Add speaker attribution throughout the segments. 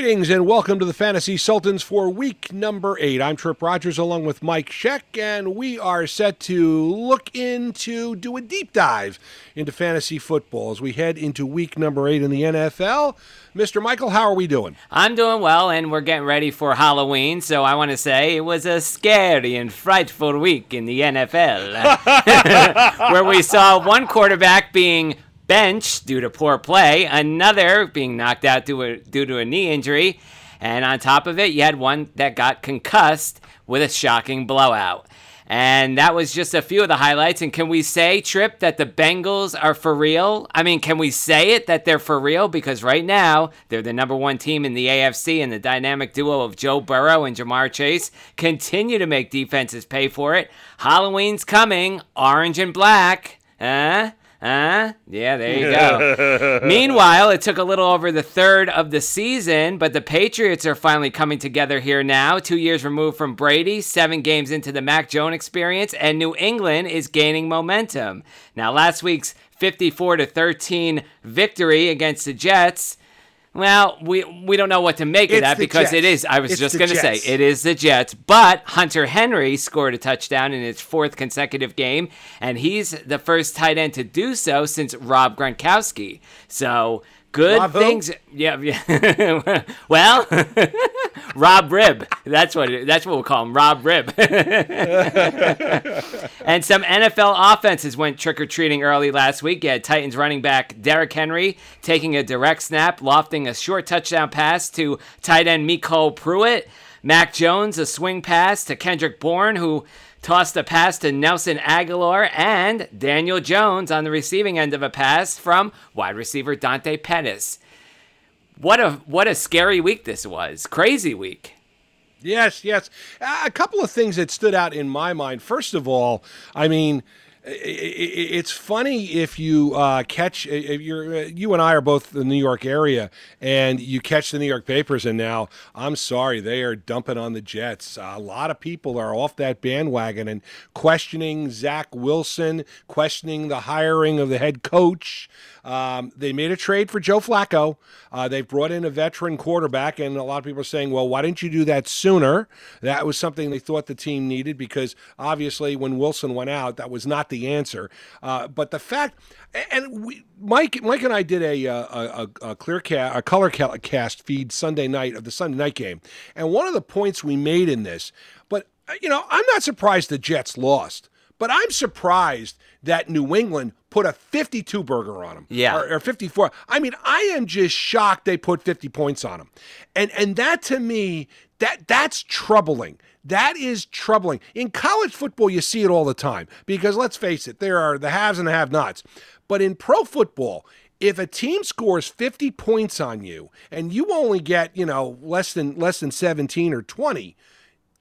Speaker 1: Greetings and welcome to the Fantasy Sultans for week number eight. I'm Tripp Rogers along with Mike Sheck, and we are set to look into, do a deep dive into fantasy football as we head into week number eight in the NFL. Mr. Michael, how are we doing?
Speaker 2: I'm doing well, and we're getting ready for Halloween, so I want to say it was a scary and frightful week in the NFL, where we saw one quarterback being bench due to poor play, another being knocked out due, a, due to a knee injury, and on top of it, you had one that got concussed with a shocking blowout. And that was just a few of the highlights. And can we say, Tripp, that the Bengals are for real? I mean, can we say it that they're for real? Because right now, they're the number one team in the AFC, and the dynamic duo of Joe Burrow and Ja'Marr Chase continue to make defenses pay for it. Halloween's coming, orange and black. Huh? Huh? Yeah, there you go. Meanwhile, it took a little over the third of the season, but the Patriots are finally coming together here now, two years removed from Brady, seven games into the Mac Jones experience, and New England is gaining momentum. Now, last week's 54 to 13 victory against the Jets well, we we don't know what to make of that because Jets. it is. I was
Speaker 1: it's
Speaker 2: just going to say it is the Jets, but Hunter Henry scored a touchdown in his fourth consecutive game, and he's the first tight end to do so since Rob Gronkowski. So good
Speaker 1: Rob
Speaker 2: things.
Speaker 1: Who?
Speaker 2: Yeah, yeah. well, Rob Rib. That's what that's what we'll call him, Rob Rib. and some NFL offenses went trick or treating early last week. You had Titans running back Derrick Henry taking a direct snap, lofting a short touchdown pass to tight end MyCole Pruitt. Mac Jones a swing pass to Kendrick Bourne, who tossed a pass to Nelson Agholor and Daniel Jones on the receiving end of a pass from wide receiver Dante Pettis. What a what a scary week this was. Crazy week.
Speaker 1: Yes, yes. A couple of things that stood out in my mind. First of all, I mean, it's funny if you uh, catch if you're uh, you and I are both in the New York area and you catch the New York papers and now I'm sorry they are dumping on the Jets. a lot of people are off that bandwagon and questioning Zach Wilson, questioning the hiring of the head coach. Um, they made a trade for Joe Flacco. Uh, they've brought in a veteran quarterback, and a lot of people are saying, well, why didn't you do that sooner? That was something they thought the team needed because obviously when Wilson went out, that was not the answer. Uh, but the fact, and we, Mike, Mike and I did a uh, a, a clear cast, a color cast feed Sunday night of the Sunday night game, and one of the points we made in this, but uh, you know, I'm not surprised the Jets lost. But I'm surprised that New England put a 52 burger on them.
Speaker 2: Yeah.
Speaker 1: Or, or, 54. I mean, I am just shocked they put 50 points on them. And and that to me, that that's troubling. That is troubling. In college football, you see it all the time because let's face it, there are the haves and the have-nots. But in pro football, if a team scores 50 points on you and you only get, you know, less than less than 17 or 20,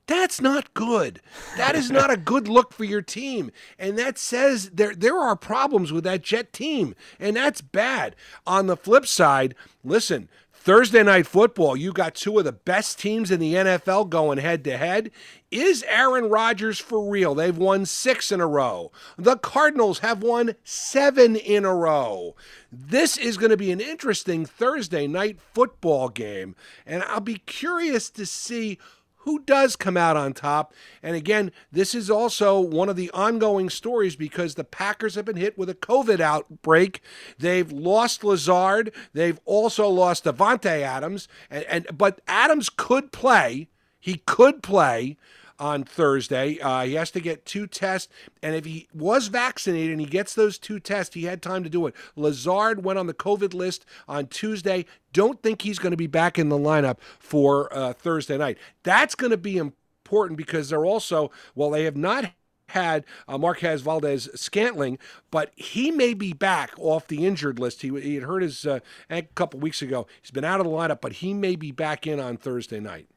Speaker 1: that's not good. That is not a good look for your team. And that says there there are problems with that Jet team, and that's bad. On the flip side, listen, Thursday night football, you got two of the best teams in the NFL going head to head. Is Aaron Rodgers for real? They've won six in a row. The Cardinals have won seven in a row. This is going to be an interesting Thursday night football game, and I'll be curious to see who does come out on top. And again, this is also one of the ongoing stories because the Packers have been hit with a COVID outbreak. They've lost Lazard. They've also lost Davante Adams. And, and but Adams could play. He could play on Thursday. Uh, he has to get two tests, and if he was vaccinated and he gets those two tests, he had time to do it. Lazard went on the COVID list on Tuesday. Don't think he's going to be back in the lineup for uh, Thursday night. That's going to be important because they're also, well, they have not had uh, Marquez Valdes Scantling, but he may be back off the injured list. He, he had hurt his uh, a couple weeks ago. He's been out of the lineup, but he may be back in on Thursday night.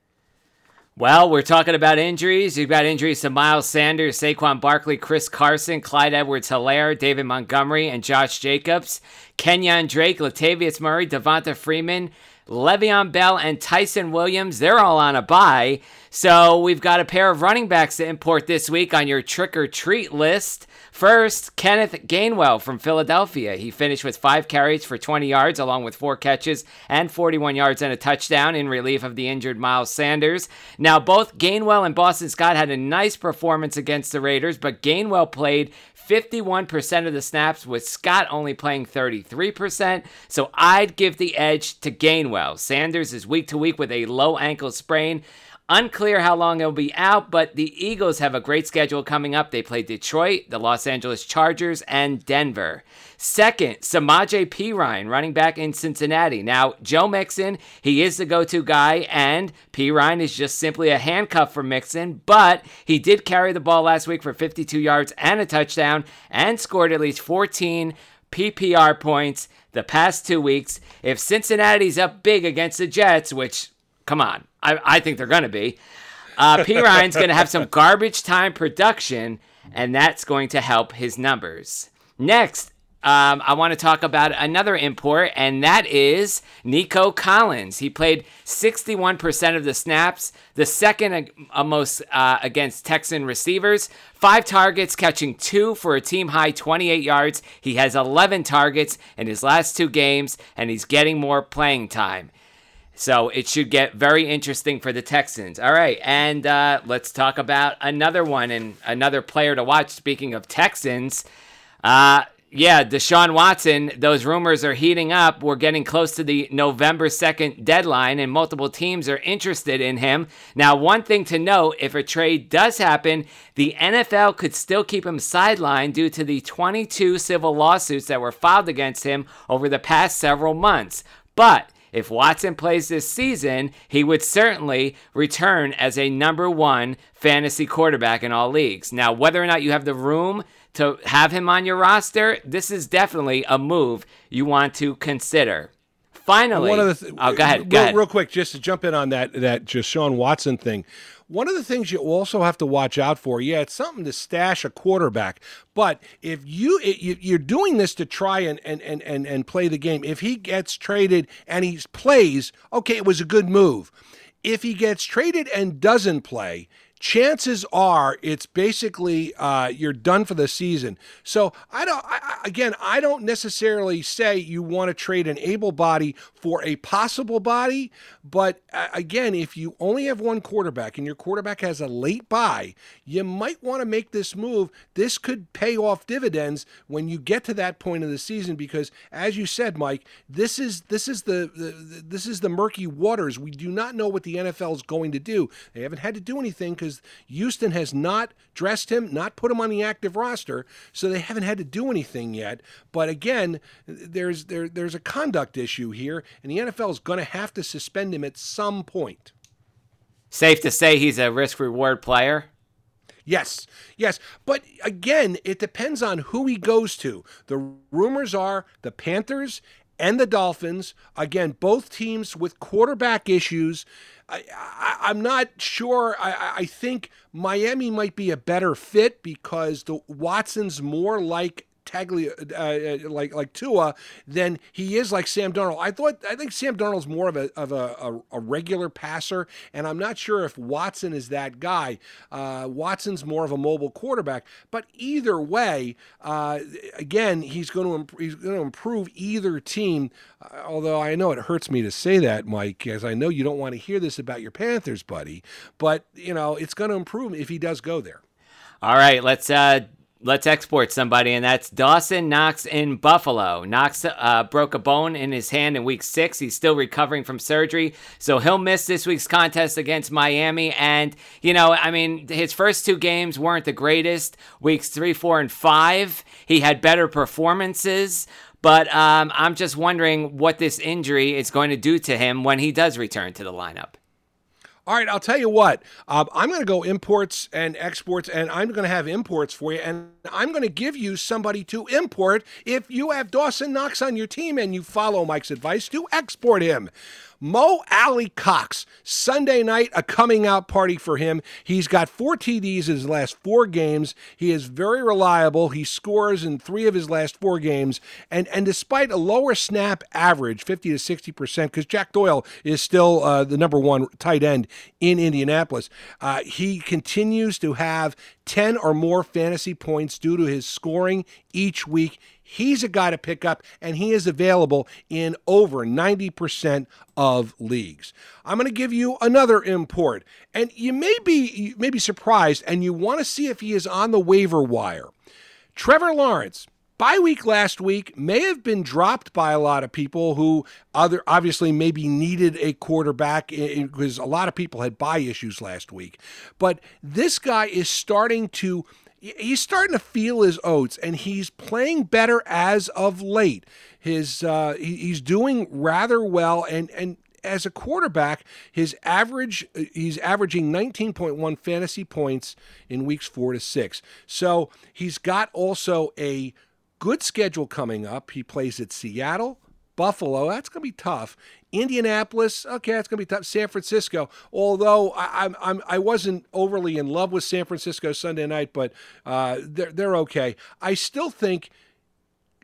Speaker 2: Well, we're talking about injuries. You've got injuries to Miles Sanders, Saquon Barkley, Chris Carson, Clyde Edwards Helaire, David Montgomery, and Josh Jacobs. Kenyan Drake, Latavius Murray, Devonta Freeman, Le'Veon Bell and Ty'Son Williams, they're all on a bye. So we've got a pair of running backs to import this week on your trick or treat list. First, Kenneth Gainwell from Philadelphia. He finished with five carries for 20 yards, along with four catches and 41 yards and a touchdown in relief of the injured Miles Sanders. Now, both Gainwell and Boston Scott had a nice performance against the Raiders, but Gainwell played 51% of the snaps, with Scott only playing 33%. So I'd give the edge to Gainwell. Sanders is week to week with a low ankle sprain. Unclear how long it'll be out, but the Eagles have a great schedule coming up. They play Detroit, the Los Angeles Chargers, and Denver. Second, Samaje Perine, running back in Cincinnati. Now, Joe Mixon, he is the go to guy, and Perine is just simply a handcuff for Mixon, but he did carry the ball last week for 52 yards and a touchdown and scored at least 14 PPR points the past two weeks. If Cincinnati's up big against the Jets, which, come on, I, I think they're going to be. Uh, Perine's going to have some garbage time production, and that's going to help his numbers. Next, um, I want to talk about another import, and that is Nico Collins. He played 61% of the snaps, the second uh, most uh, against Texan receivers. Five targets, catching two for a team high 28 yards. He has 11 targets in his last two games, and he's getting more playing time. So it should get very interesting for the Texans. All right, and uh, let's talk about another one and another player to watch. Speaking of Texans, uh, yeah, Deshaun Watson, those rumors are heating up. We're getting close to the November 2nd deadline, and multiple teams are interested in him. Now, one thing to note if a trade does happen, the NFL could still keep him sidelined due to the 22 civil lawsuits that were filed against him over the past several months. But if Watson plays this season, he would certainly return as a number one fantasy quarterback in all leagues. Now, whether or not you have the room to have him on your roster, this is definitely a move you want to consider. Finally,
Speaker 1: one of the th-
Speaker 2: oh, go ahead,
Speaker 1: real,
Speaker 2: go ahead.
Speaker 1: real quick, just to jump in on that that Deshaun Watson thing. One of the things you also have to watch out for, yeah, it's something to stash a quarterback, but if you you're doing this to try and and and and, and play the game, if he gets traded and he plays, okay, it was a good move. If he gets traded and doesn't play, chances are it's basically uh, you're done for the season. So I don't. I, again, I don't necessarily say you want to trade an able body for a possible body, but uh, again, if you only have one quarterback and your quarterback has a late bye, you might want to make this move. This could pay off dividends when you get to that point of the season because, as you said, Mike, this is this is the, the this is the murky waters. We do not know what the NFL is going to do. They haven't had to do anything because because Houston has not dressed him, not put him on the active roster, so they haven't had to do anything yet. But again, there's there there's a conduct issue here, and the NFL is going to have to suspend him at some point.
Speaker 2: Safe to say he's a risk reward player.
Speaker 1: Yes, yes. But again, it depends on who he goes to. The rumors are the Panthers and the Dolphins. Again, both teams with quarterback issues. I, am not sure. I, I think Miami might be a better fit because the Watson's more like Taglia, uh, uh, like like Tua, than he is like Sam Darnold. I thought I think Sam Darnold's more of a of a, a, a regular passer, and I'm not sure if Watson is that guy. Uh, Watson's more of a mobile quarterback, but either way, uh, again, he's going to imp- he's going to improve either team. Uh, although I know it hurts me to say that, Mike, as I know you don't want to hear this about your Panthers, buddy, but you know it's going to improve if he does go there.
Speaker 2: All right, let's uh, let's export somebody, and that's Dawson Knox in Buffalo. Knox uh, broke a bone in his hand in week six. He's still recovering from surgery, so he'll miss this week's contest against Miami. And, you know, I mean, his first two games weren't the greatest. Weeks three, four, and five, he had better performances. But um, I'm just wondering what this injury is going to do to him when he does return to the lineup.
Speaker 1: All right, I'll tell you what. Um, I'm going to go imports and exports, and I'm going to have imports for you, and I'm going to give you somebody to import if you have Dawson Knox on your team and you follow Mike's advice to export him. Mo Alie-Cox, Sunday night, a coming out party for him. He's got four TDs in his last four games. He is very reliable. He scores in three of his last four games. And, and despite a lower snap average, 50 to 60%, because Jack Doyle is still uh, the number one tight end in Indianapolis, uh, he continues to have 10 or more fantasy points due to his scoring each week. He's a guy to pick up, and he is available in over 90% of leagues. I'm going to give you another import, and you may be you may be surprised, and you want to see if he is on the waiver wire. Trevor Lawrence, bye week last week may have been dropped by a lot of people who other obviously maybe needed a quarterback eh, eh, because a lot of people had bye issues last week. But this guy is starting to he's starting to feel his oats and he's playing better as of late. His uh, he, he's doing rather well and and as a quarterback, his average he's averaging 19.1 fantasy points in weeks 4 to 6. So, he's got also a good schedule coming up. He plays at Seattle, Buffalo, that's going to be tough. Indianapolis, okay, that's going to be tough. San Francisco, although I, I'm, I'm I wasn't overly in love with San Francisco Sunday night, but uh, they're they're okay. I still think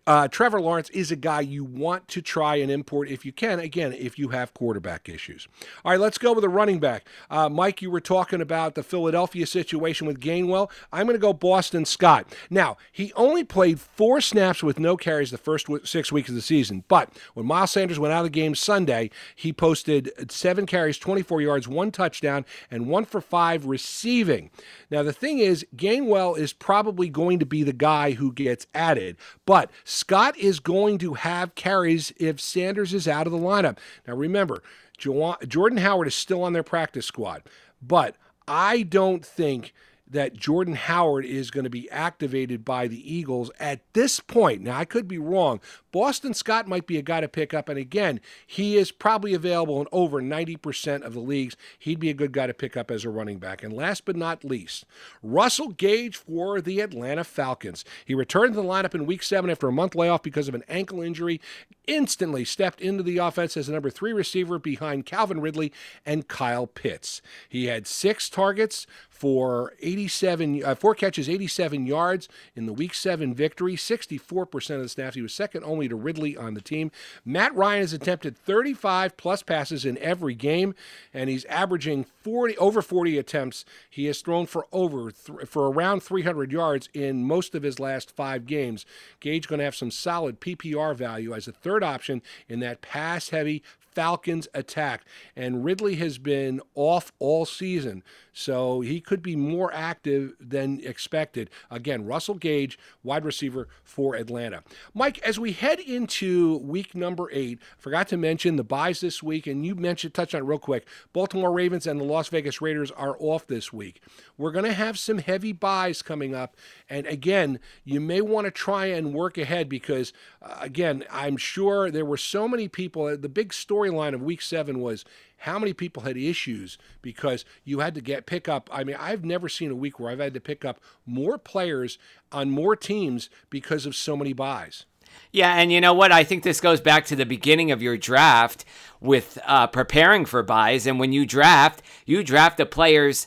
Speaker 1: uh, Trevor Lawrence is a guy you want to try and import if you can. Again, if you have quarterback issues. All right, let's go with a running back. Uh, Mike, you were talking about the Philadelphia situation with Gainwell. I'm going to go Boston Scott. Now, he only played four snaps with no carries the first six weeks of the season, but when Miles Sanders went out of the game Sunday, he posted seven carries, 24 yards, one touchdown, and one for five receiving. Now, the thing is, Gainwell is probably going to be the guy who gets added, but Scott is going to have carries if Sanders is out of the lineup. Now, remember, Jordan Howard is still on their practice squad, but I don't think that Jordan Howard is going to be activated by the Eagles at this point. Now, I could be wrong. Boston Scott might be a guy to pick up. And again, he is probably available in over 90% of the leagues. He'd be a good guy to pick up as a running back. And last but not least, Russell Gage for the Atlanta Falcons. He returned to the lineup in week seven after a month layoff because of an ankle injury, instantly stepped into the offense as a number three receiver behind Calvin Ridley and Kyle Pitts. He had six targets for 87, uh, four catches, 87 yards in the Week Seven victory. 64% of the snaps. He was second only to Ridley on the team. Matt Ryan has attempted 35 plus passes in every game, and he's averaging 40 over 40 attempts. He has thrown for over th- for around 300 yards in most of his last five games. Gage going to have some solid PPR value as a third option in that pass-heavy Falcons attack. And Ridley has been off all season, so he could be more active than expected. Again, Russell Gage, wide receiver for Atlanta. Mike, as we head into week number eight, forgot to mention the byes this week, and you mentioned, touch on it real quick. Baltimore Ravens and the Las Vegas Raiders are off this week. We're going to have some heavy byes coming up. And again, you may want to try and work ahead because, uh, again, I'm sure there were so many people. The big storyline of week seven was how many people had issues because you had to get pick up. I mean, I've never seen a week where I've had to pick up more players on more teams because of so many byes.
Speaker 2: Yeah, and you know what? I think this goes back to the beginning of your draft with uh, preparing for byes. And when you draft, you draft the players,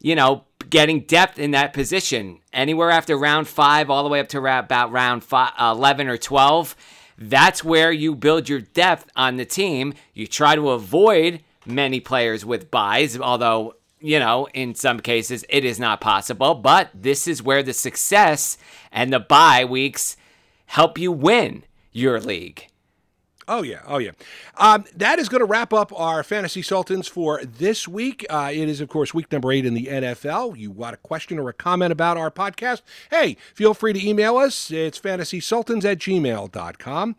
Speaker 2: you know, getting depth in that position. Anywhere after round five, all the way up to about round five, 11 or 12, that's where you build your depth on the team. You try to avoid many players with byes, although, you know, in some cases it is not possible. But this is where the success and the bye weeks help you win your league.
Speaker 1: Oh, yeah. Oh, yeah. Um, that is going to wrap up our Fantasy Sultans for this week. Uh, it is, of course, week number eight in the NFL. You got a question or a comment about our podcast? Hey, feel free to email us. It's fantasysultans at gmail.com.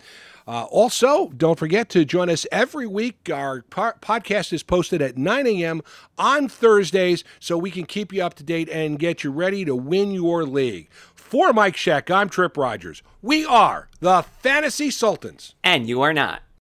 Speaker 1: Uh, also, don't forget to join us every week. Our po- podcast is posted at 9 a.m. on Thursdays so we can keep you up to date and get you ready to win your league. For Mike Sheck, I'm Tripp Rogers. We are the Fantasy Sultans.
Speaker 2: And you are not.